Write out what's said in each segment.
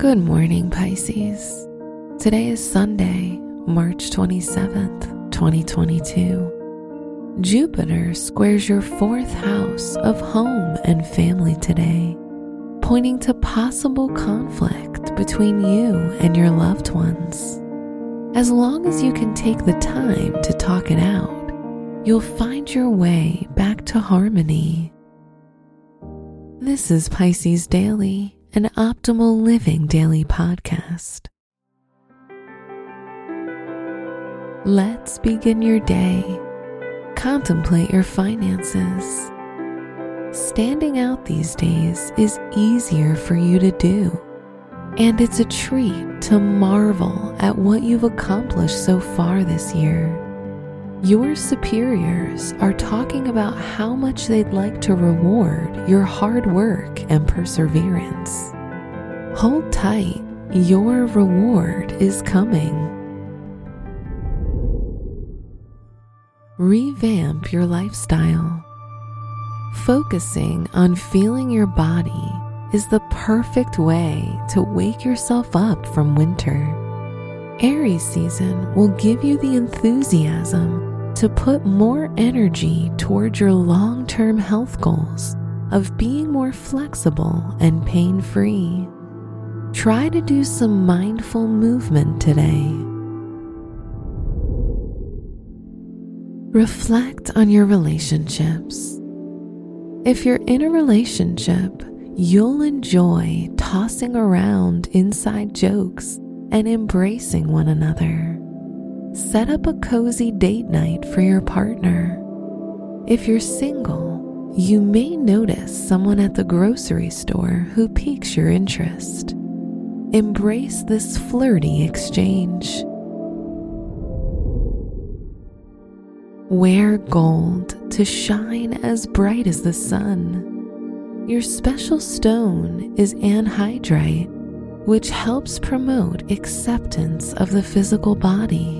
Good morning, Pisces. Today is Sunday, March 27th, 2022. Jupiter squares your fourth house of home and family today, pointing to possible conflict between you and your loved ones. As long as you can take the time to talk it out, you'll find your way back to harmony. This is Pisces Daily, an optimal living daily podcast. Let's begin your day. Contemplate your finances. Standing out these days is easier for you to do, and it's a treat to marvel at what you've accomplished so far this year. Your superiors are talking about how much they'd like to reward your hard work and perseverance. Hold tight, your reward is coming. Revamp your lifestyle. Focusing on feeling your body is the perfect way to wake yourself up from winter. Aries season will give you the enthusiasm to put more energy toward your long term health goals of being more flexible and pain free. Try to do some mindful movement today. Reflect on your relationships. If you're in a relationship, you'll enjoy tossing around inside jokes and embracing one another. Set up a cozy date night for your partner. If you're single, you may notice someone at the grocery store who piques your interest. Embrace this flirty exchange. Wear gold to shine as bright as the sun. Your special stone is anhydrite, which helps promote acceptance of the physical body.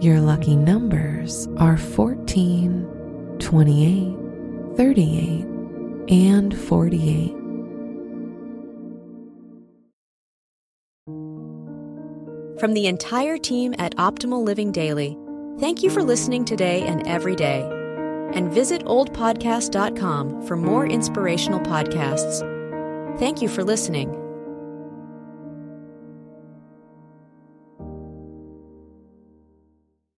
Your lucky numbers are 14, 28, 38, and 48. From the entire team at Optimal Living Daily, thank you for listening today and every day. And visit oldpodcast.com for more inspirational podcasts. Thank you for listening.